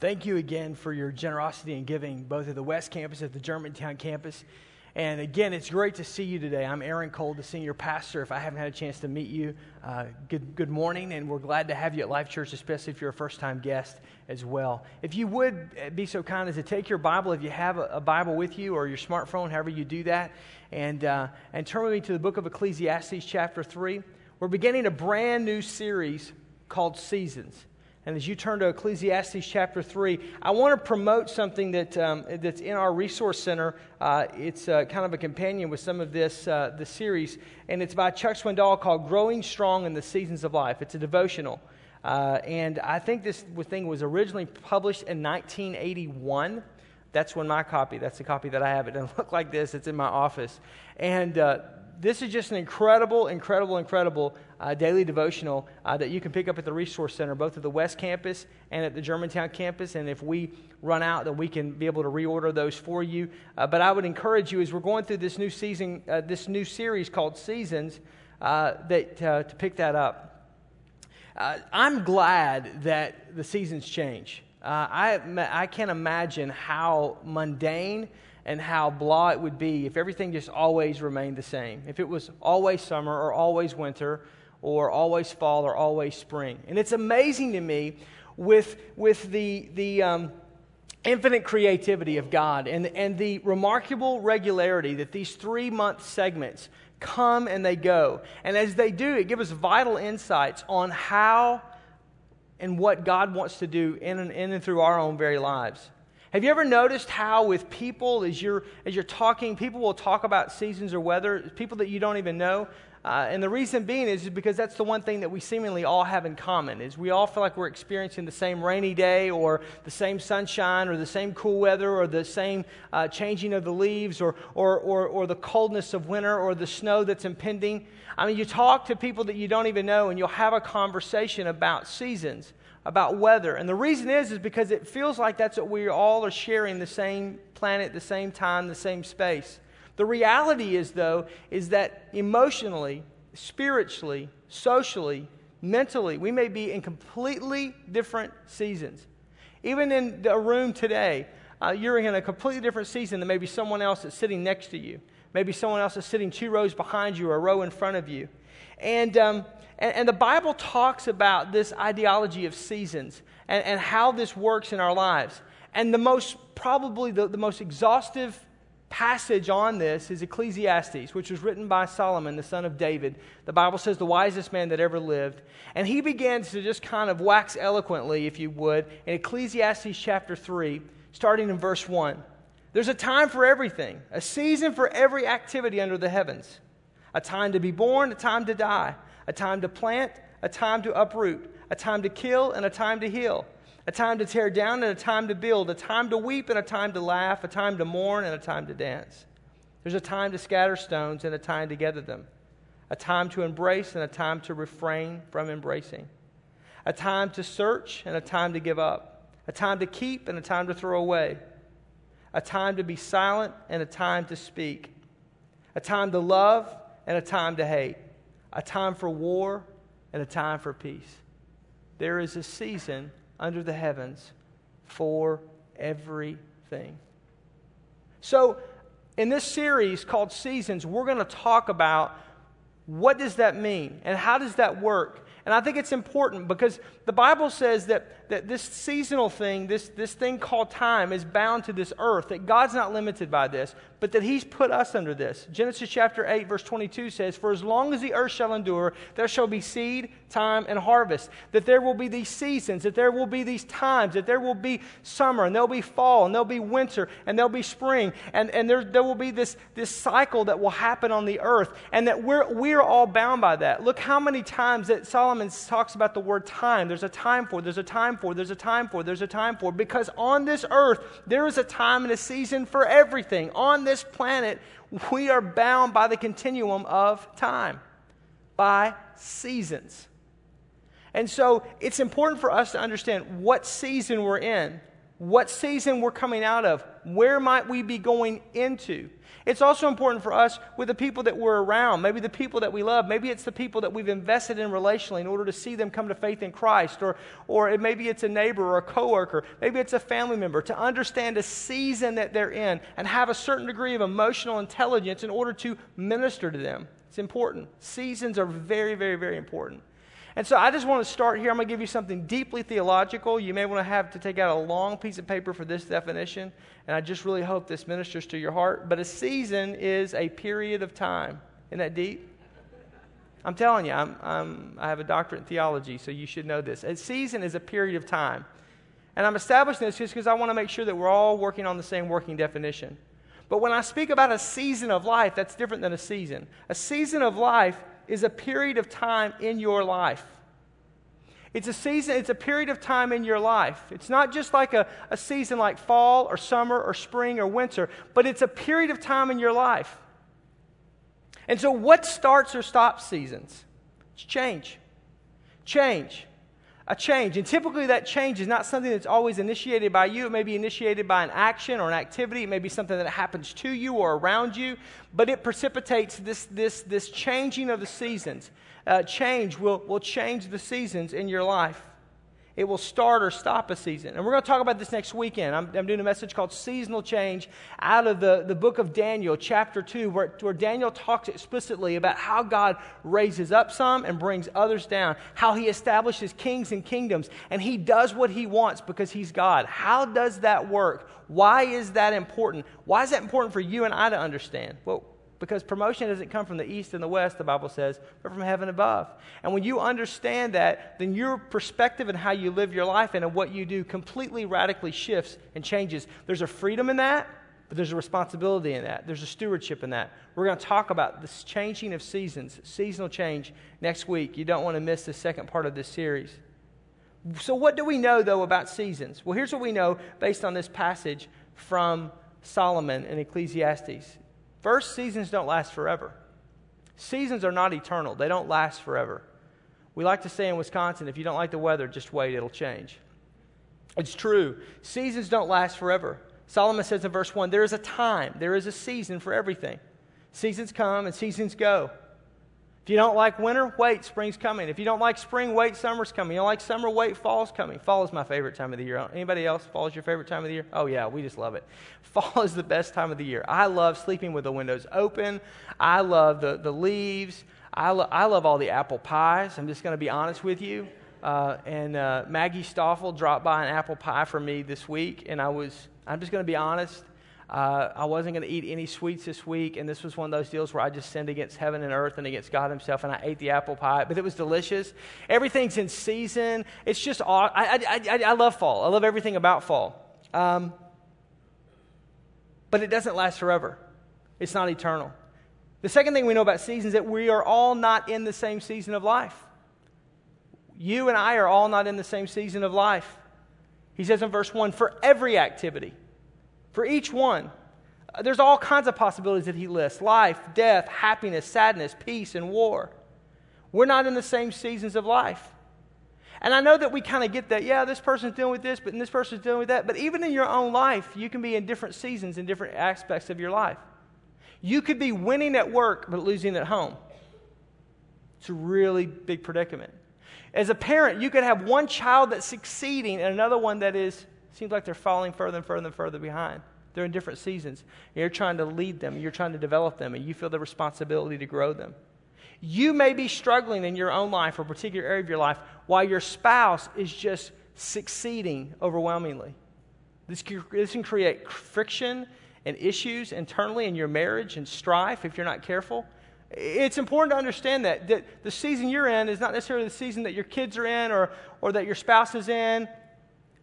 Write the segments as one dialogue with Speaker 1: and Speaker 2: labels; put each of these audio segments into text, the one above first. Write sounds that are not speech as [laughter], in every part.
Speaker 1: Thank you again for your generosity in giving, both at the West Campus and at the Germantown campus. And again, it's great to see you today. I'm Aaron Cole, the senior pastor. If I haven't had a chance to meet you, uh, good, good morning, and we're glad to have you at Life Church, especially if you're a first time guest as well. If you would be so kind as to take your Bible, if you have a, a Bible with you or your smartphone, however you do that, and, uh, and turn with me to the book of Ecclesiastes, chapter 3. We're beginning a brand new series called Seasons. And as you turn to Ecclesiastes chapter 3, I want to promote something that, um, that's in our resource center. Uh, it's uh, kind of a companion with some of this uh, the series, and it's by Chuck Swindoll called Growing Strong in the Seasons of Life. It's a devotional. Uh, and I think this thing was originally published in 1981. That's when my copy, that's the copy that I have. It doesn't [laughs] look like this, it's in my office. And uh, this is just an incredible, incredible, incredible uh, daily devotional uh, that you can pick up at the Resource Center, both at the West Campus and at the Germantown campus. And if we run out, then we can be able to reorder those for you. Uh, but I would encourage you as we're going through this new season, uh, this new series called Seasons, uh, that uh, to pick that up. I'm glad that the seasons change. I, I can't imagine how mundane and how blah it would be if everything just always remained the same. If it was always summer or always winter or always fall or always spring. And it's amazing to me with, with the, the um, infinite creativity of God and, and the remarkable regularity that these three month segments come and they go. And as they do, it gives us vital insights on how and what God wants to do in and, in and through our own very lives. Have you ever noticed how, with people, as you're, as you're talking, people will talk about seasons or weather, people that you don't even know? Uh, and the reason being is because that's the one thing that we seemingly all have in common is we all feel like we're experiencing the same rainy day or the same sunshine or the same cool weather or the same uh, changing of the leaves or, or, or, or the coldness of winter or the snow that's impending. I mean, you talk to people that you don't even know and you'll have a conversation about seasons about weather. And the reason is is because it feels like that's what we all are sharing the same planet, the same time, the same space. The reality is though is that emotionally, spiritually, socially, mentally, we may be in completely different seasons. Even in a room today, uh, you're in a completely different season than maybe someone else that's sitting next to you. Maybe someone else is sitting two rows behind you or a row in front of you. And um, and, and, the Bible talks about this ideology of seasons and, and how this works in our lives. And the most, probably the, the most exhaustive passage on this is Ecclesiastes, which was written by Solomon, the son of David. The Bible says the wisest man that ever lived. And he begins to just kind of wax eloquently, if you would, in Ecclesiastes chapter 3, starting in verse 1. There's a time for everything, a season for every activity under the heavens, a time to be born, a time to die a time to plant, a time to uproot, a time to kill, and a time to heal, a time to tear down, and a time to build, a time to weep, and a time to laugh, a time to mourn, and a time to dance. There's a time to scatter stones and a time to gather them, a time to embrace and a time to refrain from embracing, a time to search and a time to give up, a time to keep and a time to throw away, a time to be silent and a time to speak, a time to love and a time to hate a time for war and a time for peace. There is a season under the heavens for everything. So, in this series called Seasons, we're going to talk about what does that mean and how does that work? And I think it's important because the Bible says that, that this seasonal thing, this, this thing called time, is bound to this earth, that God's not limited by this, but that He's put us under this. Genesis chapter 8, verse 22 says, For as long as the earth shall endure, there shall be seed, time, and harvest. That there will be these seasons, that there will be these times, that there will be summer, and there'll be fall, and there'll be winter, and there'll be spring, and, and there, there will be this, this cycle that will happen on the earth, and that we're, we're all bound by that. Look how many times that Solomon talks about the word time. There's a time for, there's a time for, there's a time for, there's a time for, because on this earth, there is a time and a season for everything. On this planet, we are bound by the continuum of time, by seasons. And so it's important for us to understand what season we're in. what season we're coming out of, where might we be going into. It's also important for us with the people that we're around, maybe the people that we love, maybe it's the people that we've invested in relationally in order to see them come to faith in Christ, or, or it, maybe it's a neighbor or a coworker, maybe it's a family member, to understand a season that they're in and have a certain degree of emotional intelligence in order to minister to them. It's important. Seasons are very, very, very important. And so I just want to start here. I'm going to give you something deeply theological. You may want to have to take out a long piece of paper for this definition. And I just really hope this ministers to your heart. But a season is a period of time. Isn't that deep? I'm telling you, I'm, I'm, i have a doctorate in theology, so you should know this. A season is a period of time. And I'm establishing this just because I want to make sure that we're all working on the same working definition. But when I speak about a season of life, that's different than a season. A season of life is a period of time in your life. It's a season, it's a period of time in your life. It's not just like a, a season like fall or summer or spring or winter, but it's a period of time in your life. And so, what starts or stops seasons? It's change. Change a change. And typically, that change is not something that's always initiated by you. It may be initiated by an action or an activity. It may be something that happens to you or around you, but it precipitates this, this, this changing of the seasons. Uh, change will, will change the seasons in your life. It will start or stop a season. And we're going to talk about this next weekend. I'm, I'm, doing a message called Seasonal Change out of the, the book of Daniel, chapter 2, where, where Daniel talks explicitly about how God raises up some and brings others down, how he establishes kings and kingdoms, and he does what he wants because he's God. How does that work? Why is that important? Why is that important for you and I to understand? Well, because promotion doesn't come from the east and the west, the Bible says, but from heaven above. And when you understand that, then your perspective and how you live your life and what you do completely radically shifts and changes. There's a freedom in that, but there's a responsibility in that. There's a stewardship in that. We're going to talk about this changing of seasons, seasonal change next week. You don't want to miss the second part of this series. So, what do we know, though, about seasons? Well, here's what we know based on this passage from Solomon in Ecclesiastes. First, seasons don't last forever. Seasons are not eternal, they don't last forever. We like to say in Wisconsin if you don't like the weather, just wait, it'll change. It's true. Seasons don't last forever. Solomon says in verse 1 there is a time, there is a season for everything. Seasons come and seasons go. If you don't like winter, wait, spring's coming. If you don't like spring, wait, summer's coming. You don't like summer, wait, fall's coming. Fall is my favorite time of the year. Anybody else? Fall is your favorite time of the year? Oh, yeah, we just love it. [laughs] Fall is the best time of the year. I love sleeping with the windows open. I love the, the leaves. I, lo- I love all the apple pies. I'm just going to be honest with you. Uh, and uh, Maggie Stoffel dropped by an apple pie for me this week, and I was, I'm just going to be honest. Uh, I wasn't going to eat any sweets this week, and this was one of those deals where I just sinned against heaven and earth and against God Himself, and I ate the apple pie, but it was delicious. Everything's in season. It's just, I, I, I, I love fall. I love everything about fall. Um, but it doesn't last forever, it's not eternal. The second thing we know about seasons is that we are all not in the same season of life. You and I are all not in the same season of life. He says in verse 1 for every activity for each one. Uh, there's all kinds of possibilities that he lists life, death, happiness, sadness, peace, and war. We're not in the same seasons of life. And I know that we kind of get that, yeah, this person's dealing with this, but this person's dealing with that. But even in your own life, you can be in different seasons in different aspects of your life. You could be winning at work, but losing at home. It's a really big predicament. As a parent, you could have one child that's succeeding and another one that is Seems like they're falling further and further and further behind. They're in different seasons. And You're trying to lead them, you're trying to develop them, and you feel the responsibility to grow them. You may be struggling in your own life or a particular area of your life while your spouse is just succeeding overwhelmingly. This can, this can create friction and issues internally in your marriage and strife if you're not careful. It's important to understand that, that the season you're in is not necessarily the season that your kids are in or, or that your spouse is in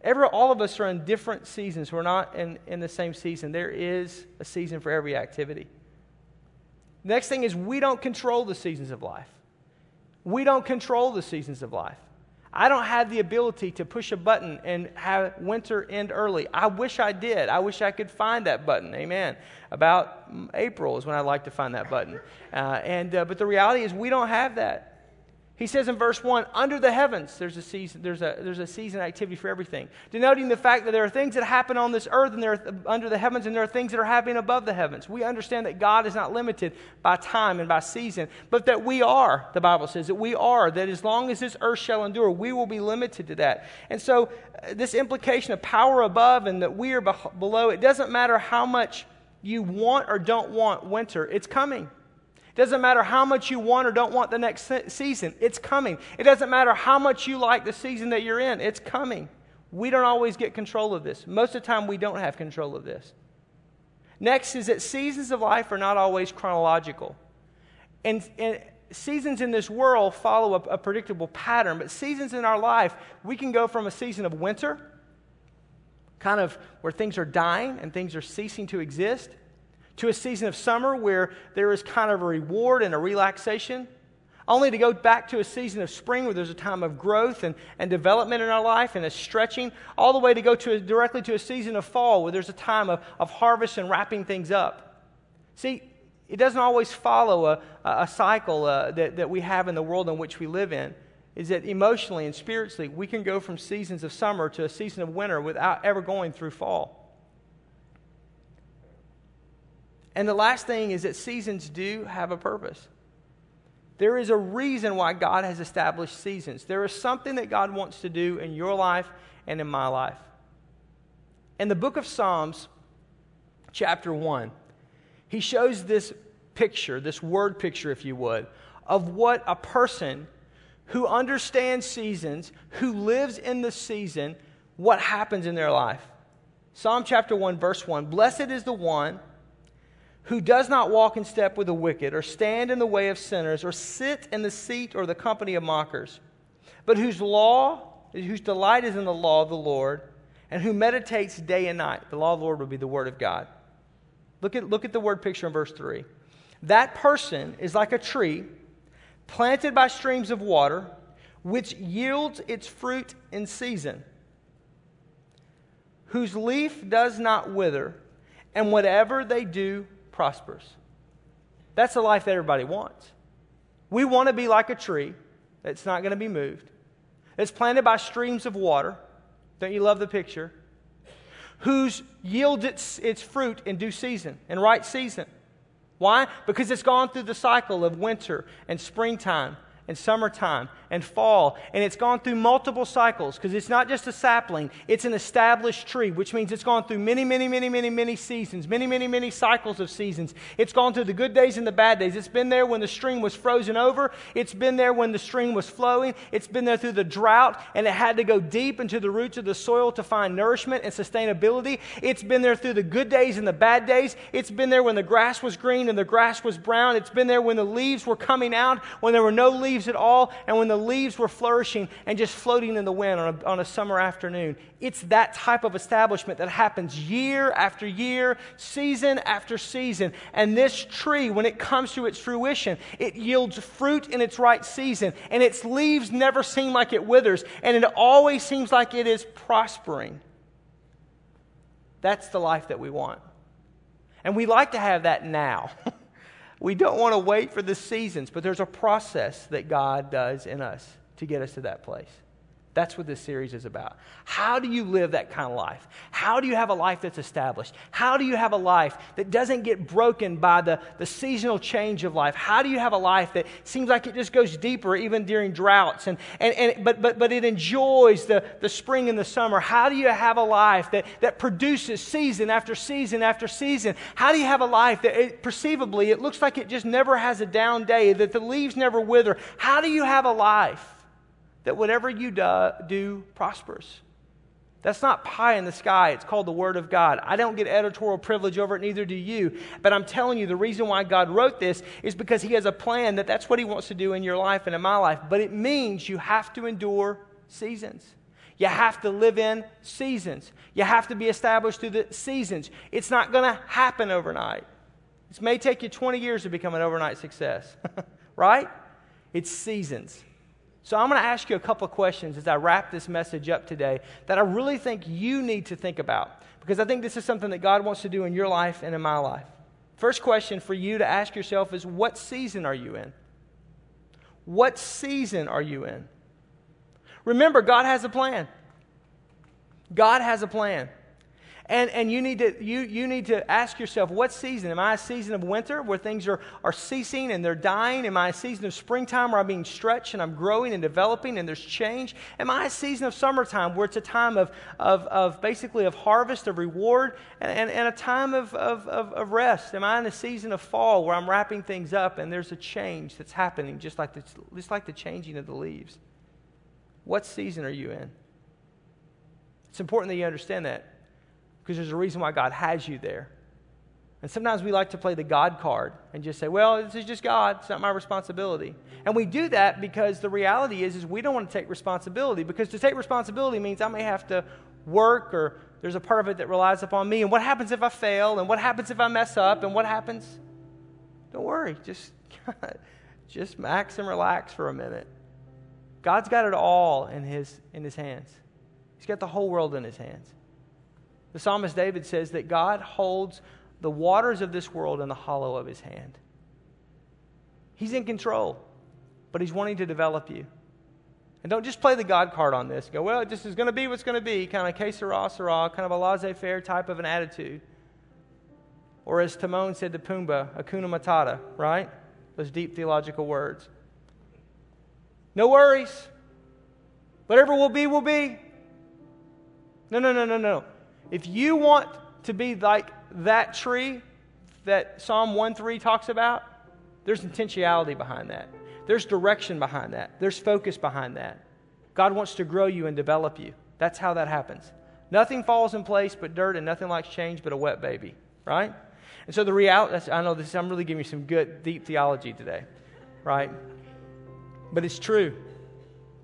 Speaker 1: Every, all of us are in different seasons. We're not in, in the same season. There is a season for every activity. Next thing is, we don't control the seasons of life. We don't control the seasons of life. I don't have the ability to push a button and have winter end early. I wish I did. I wish I could find that button. Amen. About April is when I like to find that button. Uh, and, uh, but the reality is, we don't have that. He says in verse 1, under the heavens, there's a season, there's a, there's a season activity for everything, denoting the fact that there are things that happen on this earth and there are under the heavens, and there are things that are happening above the heavens. We understand that God is not limited by time and by season, but that we are, the Bible says, that we are, that as long as this earth shall endure, we will be limited to that. And so, uh, this implication of power above and that we are below, it doesn't matter how much you want or don't want winter, it's coming. It doesn't matter how much you want or don't want the next season, it's coming. It doesn't matter how much you like the season that you're in, it's coming. We don't always get control of this. Most of the time, we don't have control of this. Next is that seasons of life are not always chronological. And, and seasons in this world follow a, a predictable pattern, but seasons in our life, we can go from a season of winter, kind of where things are dying and things are ceasing to exist, to a season of summer where there is kind of a reward and a relaxation, only to go back to a season of spring where there's a time of growth and, and development in our life and a stretching, all the way to go to a, directly to a season of fall where there's a time of, of harvest and wrapping things up. See, it doesn't always follow a, a cycle uh, that, that we have in the world in which we live in. Is that emotionally and spiritually, we can go from seasons of summer to a season of winter without ever going through fall. And the last thing is that seasons do have a purpose. There is a reason why God has established seasons. There is something that God wants to do in your life and in my life. In the book of Psalms, chapter 1, he shows this picture, this word picture, if you would, of what a person who understands seasons, who lives in the season, what happens in their life. Psalm chapter 1, verse 1 Blessed is the one who does not walk in step with the wicked, or stand in the way of sinners, or sit in the seat or the company of mockers, but whose law, whose delight is in the law of the Lord, and who meditates day and night. The law of the Lord would be the word of God. Look at, look at the word picture in verse 3. That person is like a tree planted by streams of water, which yields its fruit in season, whose leaf does not wither, and whatever they do prospers. That's the life that everybody wants. We want to be like a tree that's not going to be moved, that's planted by streams of water. Don't you love the picture? Whose yields its, its fruit in due season, in right season. Why? Because it's gone through the cycle of winter and springtime and summertime and fall. And it's gone through multiple cycles because it's not just a sapling, it's an established tree, which means it's gone through many, many, many, many, many seasons, many, many, many cycles of seasons. It's gone through the good days and the bad days. It's been there when the stream was frozen over, it's been there when the stream was flowing, it's been there through the drought, and it had to go deep into the roots of the soil to find nourishment and sustainability. It's been there through the good days and the bad days. It's been there when the grass was green and the grass was brown. It's been there when the leaves were coming out, when there were no leaves leaves at all, and when the leaves were flourishing and just floating in the wind on a, on a summer afternoon. It's that type of establishment that happens year after year, season after season. And this tree, when it comes to its fruition, it yields fruit in its right season, and its leaves never seem like it withers, and it always seems like it is prospering. That's the life that we want. And we like to have that now. [laughs] We don't want to wait for the seasons, but there's a process that God does in us to get us to that place. That's what this series is about. How do you live that kind of life? How do you have a life that's established? How do you have a life that doesn't get broken by the, the seasonal change of life? How do you have a life that seems like it just goes deeper even during droughts and, and, and but, but, but it enjoys the, the spring and the summer? How do you have a life that, that produces season after season after season? How do you have a life that it, perceivably it looks like it just never has a down day, that the leaves never wither? How do you have a life? That whatever you do, do prospers. That's not pie in the sky. It's called the Word of God. I don't get editorial privilege over it, neither do you. But I'm telling you, the reason why God wrote this is because He has a plan that that's what He wants to do in your life and in my life. But it means you have to endure seasons. You have to live in seasons. You have to be established through the seasons. It's not going to happen overnight. It may take you 20 years to become an overnight success, [laughs] right? It's seasons. So I'm going to ask you a couple of questions as I wrap this message up today that I really think you need to think about because I think this is something that God wants to do in your life and in my life. First question for you to ask yourself is what season are you in? What season are you in? Remember, God has a plan. God has a plan. And, and you, need to, you, you need to ask yourself, what season? Am I a season of winter where things are, are ceasing and they're dying? Am I a season of springtime where I'm being stretched and I'm growing and developing and there's change? Am I a season of summertime where it's a time of, of, of basically of harvest, of reward, and, and, and a time of, of, of, of rest? Am I in a season of fall where I'm wrapping things up and there's a change that's happening just like the, just like the changing of the leaves? What season are you in? It's important that you understand that because there's a reason why God has you there. And sometimes we like to play the God card and just say, well, this is just God. It's not my responsibility. And we do that because the reality is, is we don't want to take responsibility because to take responsibility means I may have to work or there's a part of it that relies upon me. And what happens if I fail? And what happens if I mess up? And what happens? Don't worry. Just, [laughs] just max and relax for a minute. God's got it all in his, in his hands. He's got the whole world in his hands. The psalmist David says that God holds the waters of this world in the hollow of his hand. He's in control, but he's wanting to develop you. And don't just play the God card on this. Go, well, this is going to be what's going to be, kind of que sera, sera, kind of a laissez faire type of an attitude. Or as Timon said to Pumbaa, Hakuna Matata, right? Those deep theological words. No worries. Whatever will be, will be. No, no, no, no, no. If you want to be like that tree that Psalm 1 3 talks about, there's intentionality behind that. There's direction behind that. There's focus behind that. God wants to grow you and develop you. That's how that happens. Nothing falls in place but dirt, and nothing likes change but a wet baby, right? And so the reality, I know this, I'm really giving you some good, deep theology today, right? But it's true.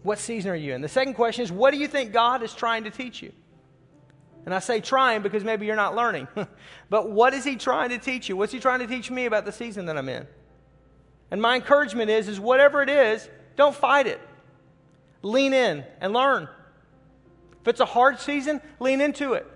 Speaker 1: What season are you in? The second question is, what do you think God is trying to teach you? And I say trying because maybe you're not learning. [laughs] but what is he trying to teach you? What's he trying to teach me about the season that I'm in? And my encouragement is is whatever it is, don't fight it. Lean in and learn. If it's a hard season, lean into it.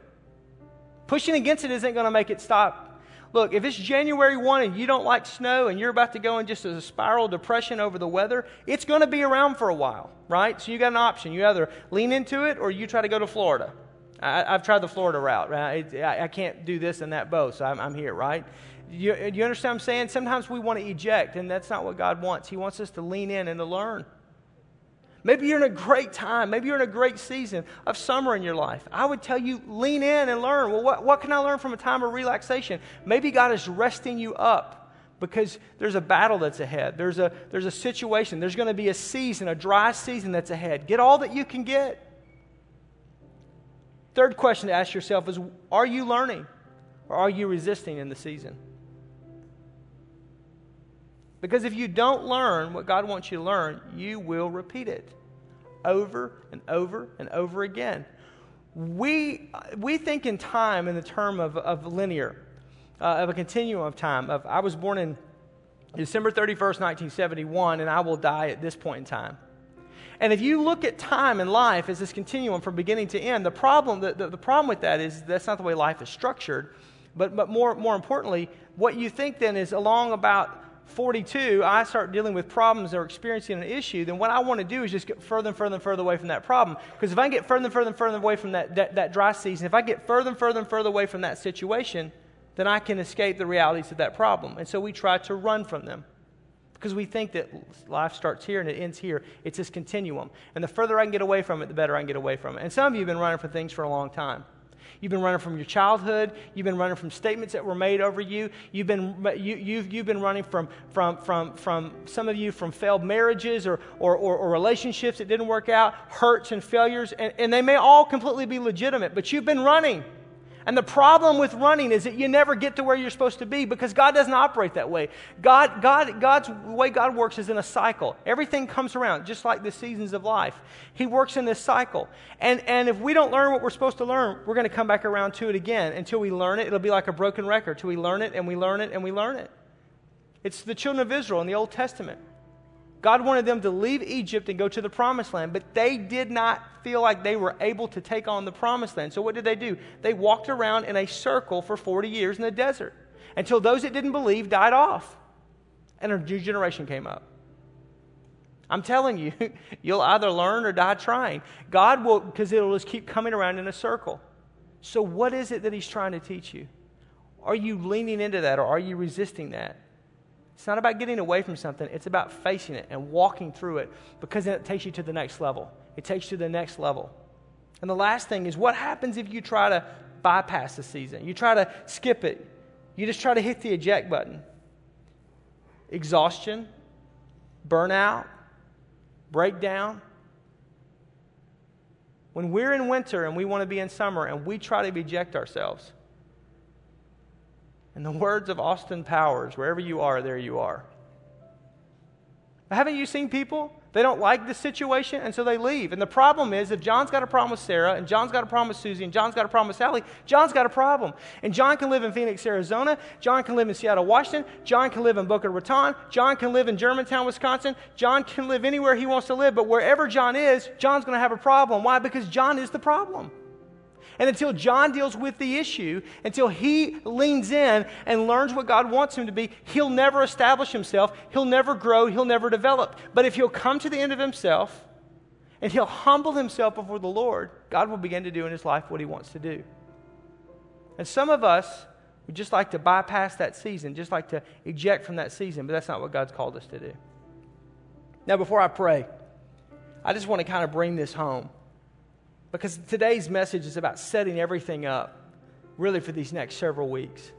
Speaker 1: Pushing against it isn't going to make it stop. Look, if it's January 1 and you don't like snow and you're about to go in just as a spiral depression over the weather, it's going to be around for a while, right? So you got an option. You either lean into it or you try to go to Florida. I, have tried the Florida route. Right? I, I, can't do this and that both, so I'm, I'm here, right? You, you understand what I'm saying? Sometimes we want to eject, and that's not what God wants. He wants us to lean in and to learn. Maybe you're in a great time. Maybe you're in a great season of summer in your life. I would tell you, lean in and learn. Well, what, what can I learn from a time of relaxation? Maybe God is resting you up because there's a battle that's ahead. There's a, there's a situation. There's going to be a season, a dry season that's ahead. Get all that you can get. Third question to ask yourself is Are you learning or are you resisting in the season? Because if you don't learn what God wants you to learn, you will repeat it over and over and over again. We, we think in time in the term of, of linear, uh, of a continuum of time. Of I was born in December 31st, 1971, and I will die at this point in time. And if you look at time and life as this continuum from beginning to end, the problem, the, the, the, problem with that is that's not the way life is structured. But, but more, more importantly, what you think then is along about 42, I start dealing with problems or experiencing an issue, then what I want to do is just get further and further and further away from that problem. Because if I get further and further and further away from that, that, that dry season, if I get further and further and further away from that situation, then I can escape the realities of that problem. And so we try to run from them because we think that life starts here and it ends here. It's this continuum. And the further I can get away from it, the better I can get away from it. And some of you have been running from things for a long time. You've been running from your childhood. You've been running from statements that were made over you. You've been, you, you've, you've been running from, from, from, from some of you from failed marriages or, or, or, or relationships that didn't work out, hurts and failures. And, and they may all completely be legitimate, but you've been running. And the problem with running is that you never get to where you're supposed to be because God doesn't operate that way. God, God, God's way God works is in a cycle. Everything comes around, just like the seasons of life. He works in this cycle. And, and if we don't learn what we're supposed to learn, we're going to come back around to it again. Until we learn it, it'll be like a broken record. Until we learn it and we learn it and we learn it. It's the children of Israel in the Old Testament. God wanted them to leave Egypt and go to the promised land, but they did not feel like they were able to take on the promised land. So what did they do? They walked around in a circle for 40 years in the desert until those that didn't believe died off and a new generation came up. I'm telling you, [laughs] you'll either learn or die trying. God will, because it'll just keep coming around in a circle. So, what is it that He's trying to teach you? Are you leaning into that or are you resisting that? It's not about getting away from something, it's about facing it and walking through it because it takes you to the next level. It takes you to the next level. And the last thing is what happens if you try to bypass the season? You try to skip it, you just try to hit the eject button. Exhaustion, burnout, breakdown. When we're in winter and we want to be in summer and we try to eject ourselves, in the words of Austin Powers, wherever you are, there you are. Haven't you seen people they don't like the situation, and so they leave. And the problem is, if John's got a problem with Sarah, and John's got a problem with Susie, and John's got a problem with Sally, John's got a problem. And John can live in Phoenix, Arizona. John can live in Seattle, Washington. John can live in Boca Raton. John can live in Germantown, Wisconsin. John can live anywhere he wants to live. But wherever John is, John's going to have a problem. Why? Because John is the problem. And until John deals with the issue, until he leans in and learns what God wants him to be, he'll never establish himself. He'll never grow. He'll never develop. But if he'll come to the end of himself and he'll humble himself before the Lord, God will begin to do in his life what he wants to do. And some of us would just like to bypass that season, just like to eject from that season, but that's not what God's called us to do. Now, before I pray, I just want to kind of bring this home. Because today's message is about setting everything up, really, for these next several weeks.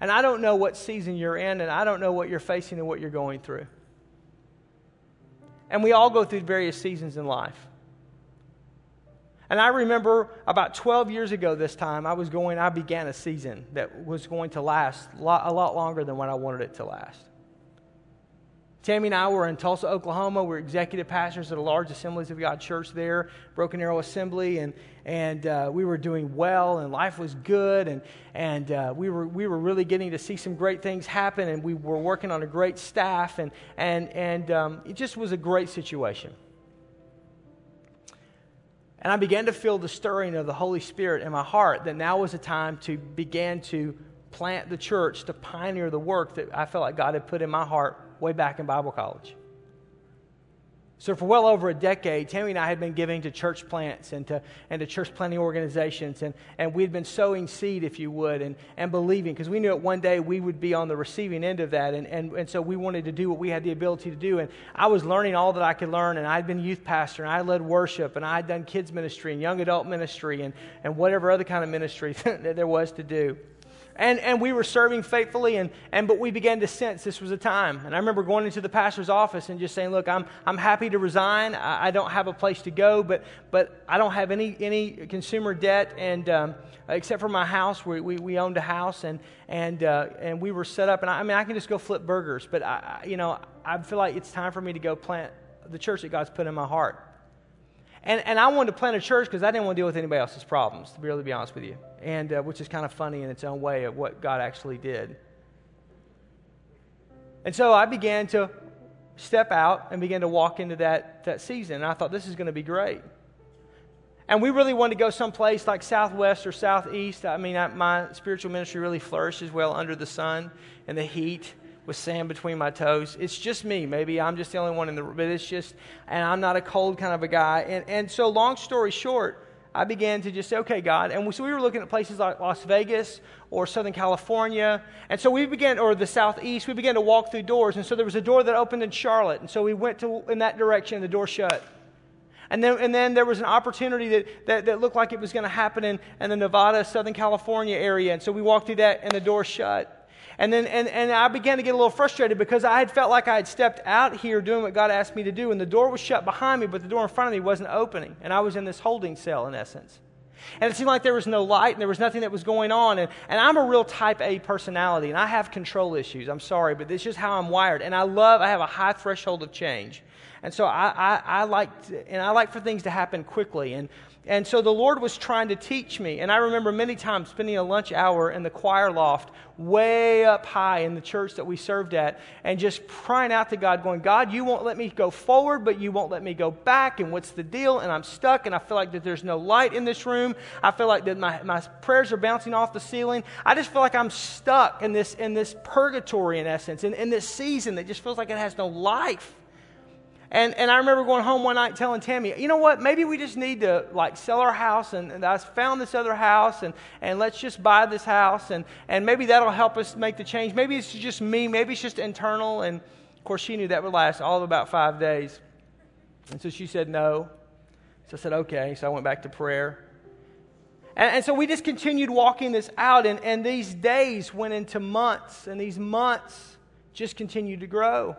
Speaker 1: And I don't know what season you're in, and I don't know what you're facing and what you're going through. And we all go through various seasons in life. And I remember about 12 years ago this time, I was going, I began a season that was going to last a lot longer than what I wanted it to last. Tammy and I were in Tulsa, Oklahoma. We're executive pastors at a large Assemblies of God church there, Broken Arrow Assembly, and, and uh, we were doing well, and life was good, and, and uh, we, were, we were really getting to see some great things happen, and we were working on a great staff, and, and, and um, it just was a great situation. And I began to feel the stirring of the Holy Spirit in my heart that now was a time to begin to plant the church, to pioneer the work that I felt like God had put in my heart way back in Bible college. So, for well over a decade, Tammy and I had been giving to church plants and to, and to church planting organizations, and, and we had been sowing seed, if you would, and, and believing, because we knew that one day we would be on the receiving end of that. And, and, and so we wanted to do what we had the ability to do. And I was learning all that I could learn, and I'd been youth pastor, and I led worship, and I had done kids' ministry and young adult ministry, and, and whatever other kind of ministry [laughs] that there was to do. And, and we were serving faithfully, and, and, but we began to sense this was a time. And I remember going into the pastor's office and just saying, Look, I'm, I'm happy to resign. I, I don't have a place to go, but, but I don't have any, any consumer debt, and, um, except for my house. We, we, we owned a house, and, and, uh, and we were set up. And I, I, mean, I can just go flip burgers, but I, you know, I feel like it's time for me to go plant the church that God's put in my heart. And, and I wanted to plant a church because I didn't want to deal with anybody else's problems, to be really be honest with you. And uh, which is kind of funny in its own way of what God actually did. And so I began to step out and begin to walk into that, that season. And I thought, this is going to be great. And we really wanted to go someplace like Southwest or Southeast. I mean, I, my spiritual ministry really flourishes well under the sun and the heat with sand between my toes. It's just me. Maybe I'm just the only one in the room, but it's just, and I'm not a cold kind of a guy. And, and so, long story short, I began to just say, okay, God. And we, so we were looking at places like Las Vegas or Southern California. And so we began, or the Southeast, we began to walk through doors. And so there was a door that opened in Charlotte. And so we went to, in that direction, and the door shut. And then, and then there was an opportunity that, that, that looked like it was going to happen in, in the Nevada, Southern California area. And so we walked through that, and the door shut. And then and, and I began to get a little frustrated because I had felt like I had stepped out here doing what God asked me to do, and the door was shut behind me, but the door in front of me wasn't opening. And I was in this holding cell, in essence. And it seemed like there was no light and there was nothing that was going on. And, and I'm a real type A personality, and I have control issues. I'm sorry, but this is how I'm wired. And I love, I have a high threshold of change. And so I, I, I like, to, and I like for things to happen quickly. And and so the Lord was trying to teach me. And I remember many times spending a lunch hour in the choir loft, way up high in the church that we served at, and just crying out to God, going, God, you won't let me go forward, but you won't let me go back. And what's the deal? And I'm stuck, and I feel like that there's no light in this room. I feel like that my, my prayers are bouncing off the ceiling. I just feel like I'm stuck in this, in this purgatory, in essence, in, in this season that just feels like it has no life. And, and I remember going home one night telling Tammy, you know what, maybe we just need to like sell our house and, and I found this other house and, and let's just buy this house and, and maybe that'll help us make the change. Maybe it's just me, maybe it's just internal. And of course, she knew that would last all of about five days. And so she said no. So I said, okay. So I went back to prayer. And, and so we just continued walking this out, and, and these days went into months, and these months just continued to grow.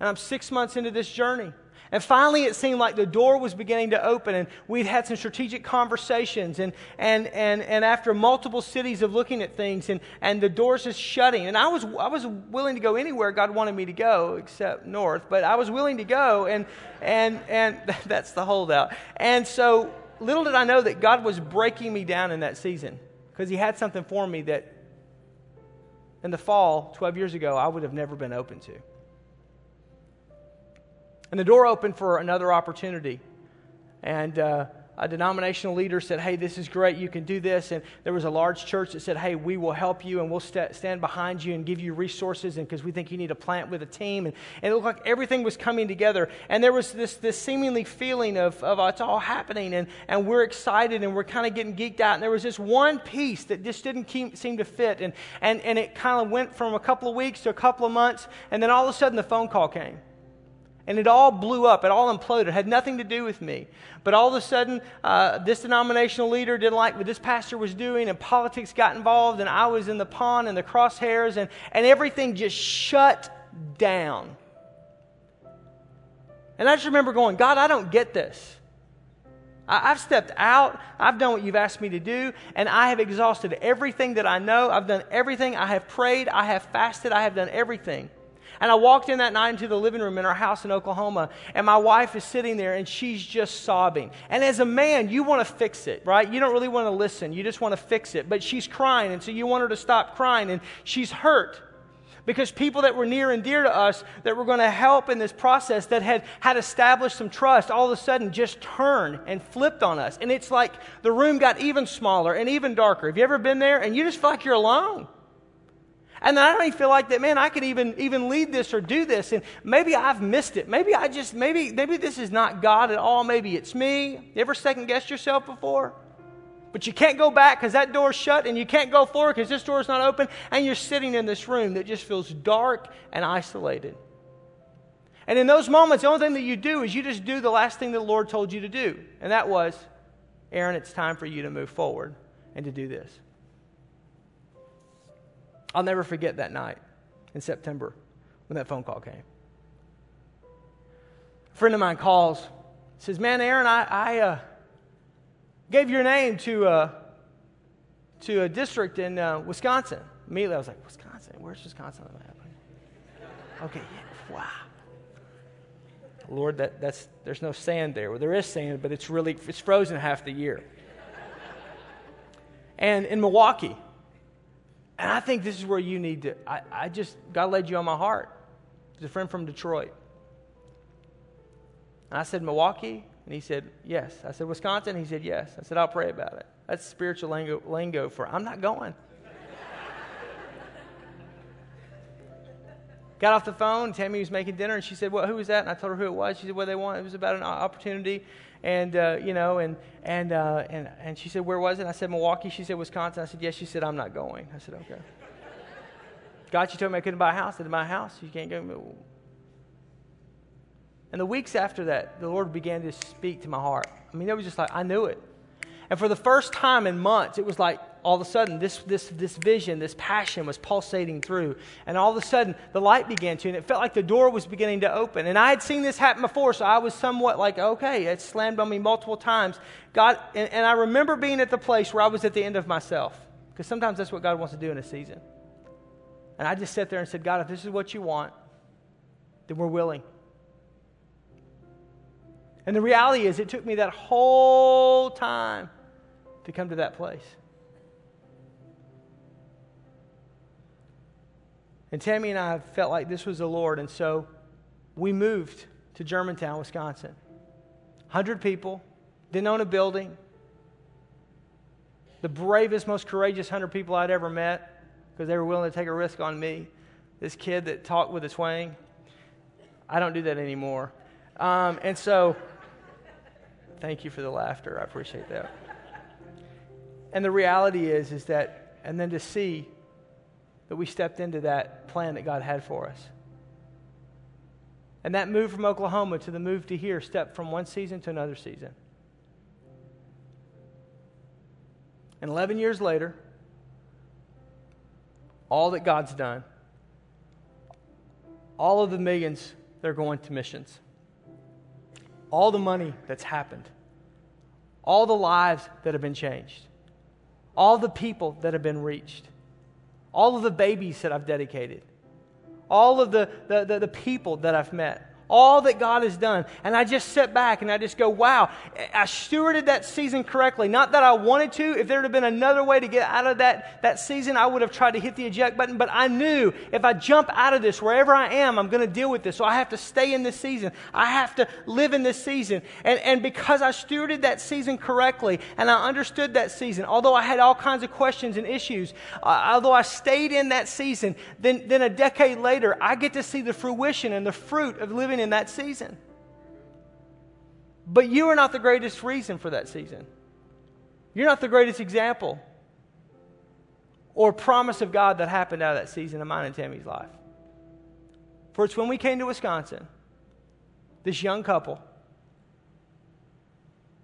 Speaker 1: And I'm six months into this journey. And finally, it seemed like the door was beginning to open, and we'd had some strategic conversations. And, and, and, and after multiple cities of looking at things, and, and the doors just shutting. And I was, I was willing to go anywhere God wanted me to go, except north, but I was willing to go, and, and, and [laughs] that's the holdout. And so little did I know that God was breaking me down in that season because He had something for me that in the fall, 12 years ago, I would have never been open to. And the door opened for another opportunity. And uh, a denominational leader said, Hey, this is great. You can do this. And there was a large church that said, Hey, we will help you and we'll st- stand behind you and give you resources because we think you need a plant with a team. And, and, it looked like everything was coming together. And there was this, this seemingly feeling of, of oh, it's all happening and, and we're excited and we're kind of getting geeked out. And there was this one piece that just didn't keep, seem to fit. And, and, and it kind of went from a couple of weeks to a couple of months. And then all of a sudden the phone call came. And it all blew up. It all imploded. It had nothing to do with me. But all of a sudden, uh, this denominational leader didn't like what this pastor was doing, and politics got involved, and I was in the pond and the crosshairs, and, and everything just shut down. And I just remember going, God, I don't get this. I, I've stepped out, I've done what you've asked me to do, and I have exhausted everything that I know. I've done everything. I have prayed, I have fasted, I have done everything. And I walked in that night into the living room in our house in Oklahoma, and my wife is sitting there and she's just sobbing. And as a man, you want to fix it, right? You don't really want to listen, you just want to fix it. But she's crying, and so you want her to stop crying, and she's hurt. Because people that were near and dear to us that were going to help in this process that had, had established some trust all of a sudden just turned and flipped on us. And it's like the room got even smaller and even darker. Have you ever been there and you just feel like you're alone? And then I don't even feel like that, man, I could even, even lead this or do this. And maybe I've missed it. Maybe I just, maybe, maybe this is not God at all. Maybe it's me. You ever second guessed yourself before? But you can't go back because that door's shut, and you can't go forward because this door's not open, and you're sitting in this room that just feels dark and isolated. And in those moments, the only thing that you do is you just do the last thing that the Lord told you to do. And that was, Aaron, it's time for you to move forward and to do this. I'll never forget that night in September when that phone call came. A friend of mine calls, says, Man, Aaron, I, I uh, gave your name to, uh, to a district in uh, Wisconsin. Immediately I was like, Wisconsin? Where's Wisconsin? Okay, yeah, wow. Lord, that, that's, there's no sand there. Well, there is sand, but it's really, it's frozen half the year. and in Milwaukee, and I think this is where you need to. I, I just, God laid you on my heart. He's a friend from Detroit. And I said, Milwaukee? And he said, Yes. I said, Wisconsin? He said, Yes. I said, I'll pray about it. That's spiritual lingo, lingo for I'm not going. [laughs] Got off the phone. Tammy was making dinner, and she said, "Well, who was that?" And I told her who it was. She said, "What they want." It was about an opportunity and uh, you know, and and uh, and and she said, "Where was it?" I said, "Milwaukee." She said, "Wisconsin." I said, "Yes." She said, "I'm not going." I said, "Okay." God, you told me I couldn't buy a house. I "My house, you can't go." And the weeks after that, the Lord began to speak to my heart. I mean, it was just like I knew it. And for the first time in months, it was like all of a sudden this, this, this vision, this passion was pulsating through. And all of a sudden the light began to, and it felt like the door was beginning to open. And I had seen this happen before, so I was somewhat like, okay, it slammed on me multiple times. God, and, and I remember being at the place where I was at the end of myself. Because sometimes that's what God wants to do in a season. And I just sat there and said, God, if this is what you want, then we're willing. And the reality is, it took me that whole time to come to that place. And Tammy and I felt like this was the Lord, and so we moved to Germantown, Wisconsin. 100 people, didn't own a building. The bravest, most courageous 100 people I'd ever met because they were willing to take a risk on me. This kid that talked with a twang. I don't do that anymore. Um, and so, thank you for the laughter. I appreciate that. And the reality is, is that, and then to see that we stepped into that plan that God had for us. And that move from Oklahoma to the move to here stepped from one season to another season. And 11 years later, all that God's done, all of the millions that are going to missions, all the money that's happened, all the lives that have been changed, all the people that have been reached, all of the babies that I've dedicated, all of the, the, the, the people that I've met all that God has done. And I just sit back and I just go, wow, I stewarded that season correctly. Not that I wanted to. If there had been another way to get out of that, that season, I would have tried to hit the eject button. But I knew if I jump out of this, wherever I am, I'm going to deal with this. So I have to stay in this season. I have to live in this season. And, and because I stewarded that season correctly and I understood that season, although I had all kinds of questions and issues, uh, although I stayed in that season, then, then a decade later, I get to see the fruition and the fruit of living living in that season. But you are not the greatest reason for that season. You're not the greatest example or promise of God that happened out of that season of mine and Tammy's life. For it's when we came to Wisconsin, this young couple,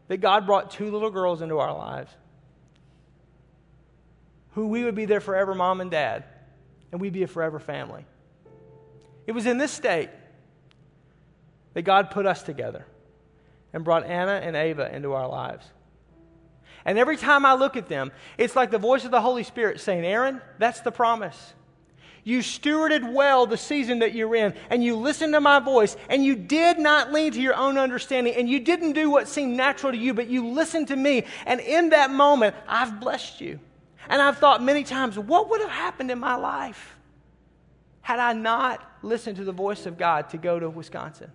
Speaker 1: that God brought two little girls into our lives who we would be their forever mom and dad, and we'd be a forever family. It was in this state that God put us together and brought Anna and Ava into our lives. And every time I look at them, it's like the voice of the Holy Spirit saying, Aaron, that's the promise. You stewarded well the season that you're in, and you listened to my voice, and you did not lean to your own understanding, and you didn't do what seemed natural to you, but you listened to me. And in that moment, I've blessed you. And I've thought many times, what would have happened in my life had I not listened to the voice of God to go to Wisconsin?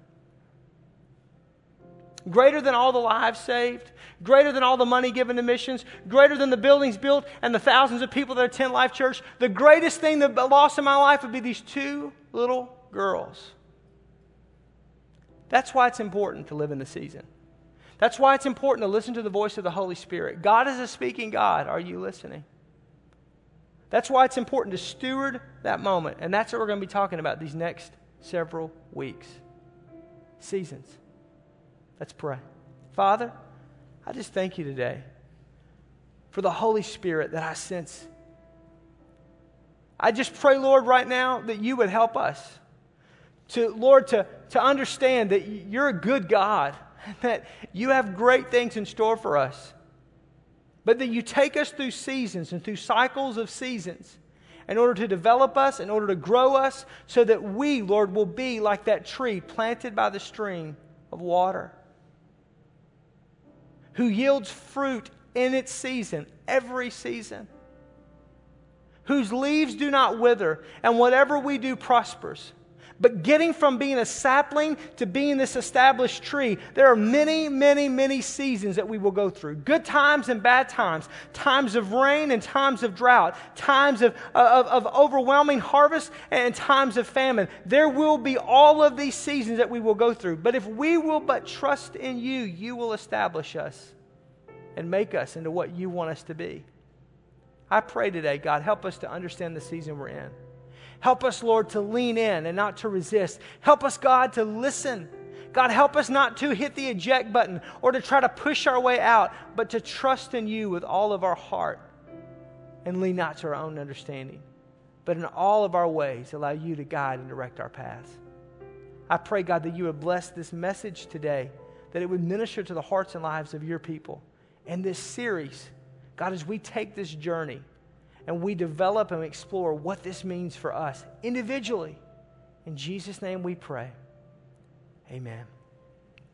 Speaker 1: Greater than all the lives saved, greater than all the money given to missions, greater than the buildings built and the thousands of people that attend Life Church. The greatest thing that lost in my life would be these two little girls. That's why it's important to live in the season. That's why it's important to listen to the voice of the Holy Spirit. God is a speaking God. Are you listening? That's why it's important to steward that moment. And that's what we're going to be talking about these next several weeks. Seasons. Let's pray. Father, I just thank you today for the Holy Spirit that I sense. I just pray, Lord, right now that you would help us to, Lord, to, to understand that you're a good God, [laughs] that you have great things in store for us, but that you take us through seasons and through cycles of seasons in order to develop us, in order to grow us, so that we, Lord, will be like that tree planted by the stream of water who yields fruit in its season, every season, whose leaves do not wither, and whatever we do prospers. But getting from being a sapling to being this established tree, there are many, many, many seasons that we will go through good times and bad times, times of rain and times of drought, times of, of, of overwhelming harvest and times of famine. There will be all of these seasons that we will go through. But if we will but trust in you, you will establish us and make us into what you want us to be. I pray today, God, help us to understand the season we're in. Help us, Lord, to lean in and not to resist. Help us, God, to listen. God, help us not to hit the eject button or to try to push our way out, but to trust in you with all of our heart and lean not to our own understanding, but in all of our ways allow you to guide and direct our paths. I pray, God, that you would bless this message today, that it would minister to the hearts and lives of your people. And this series, God, as we take this journey, and we develop and explore what this means for us individually. In Jesus' name we pray. Amen.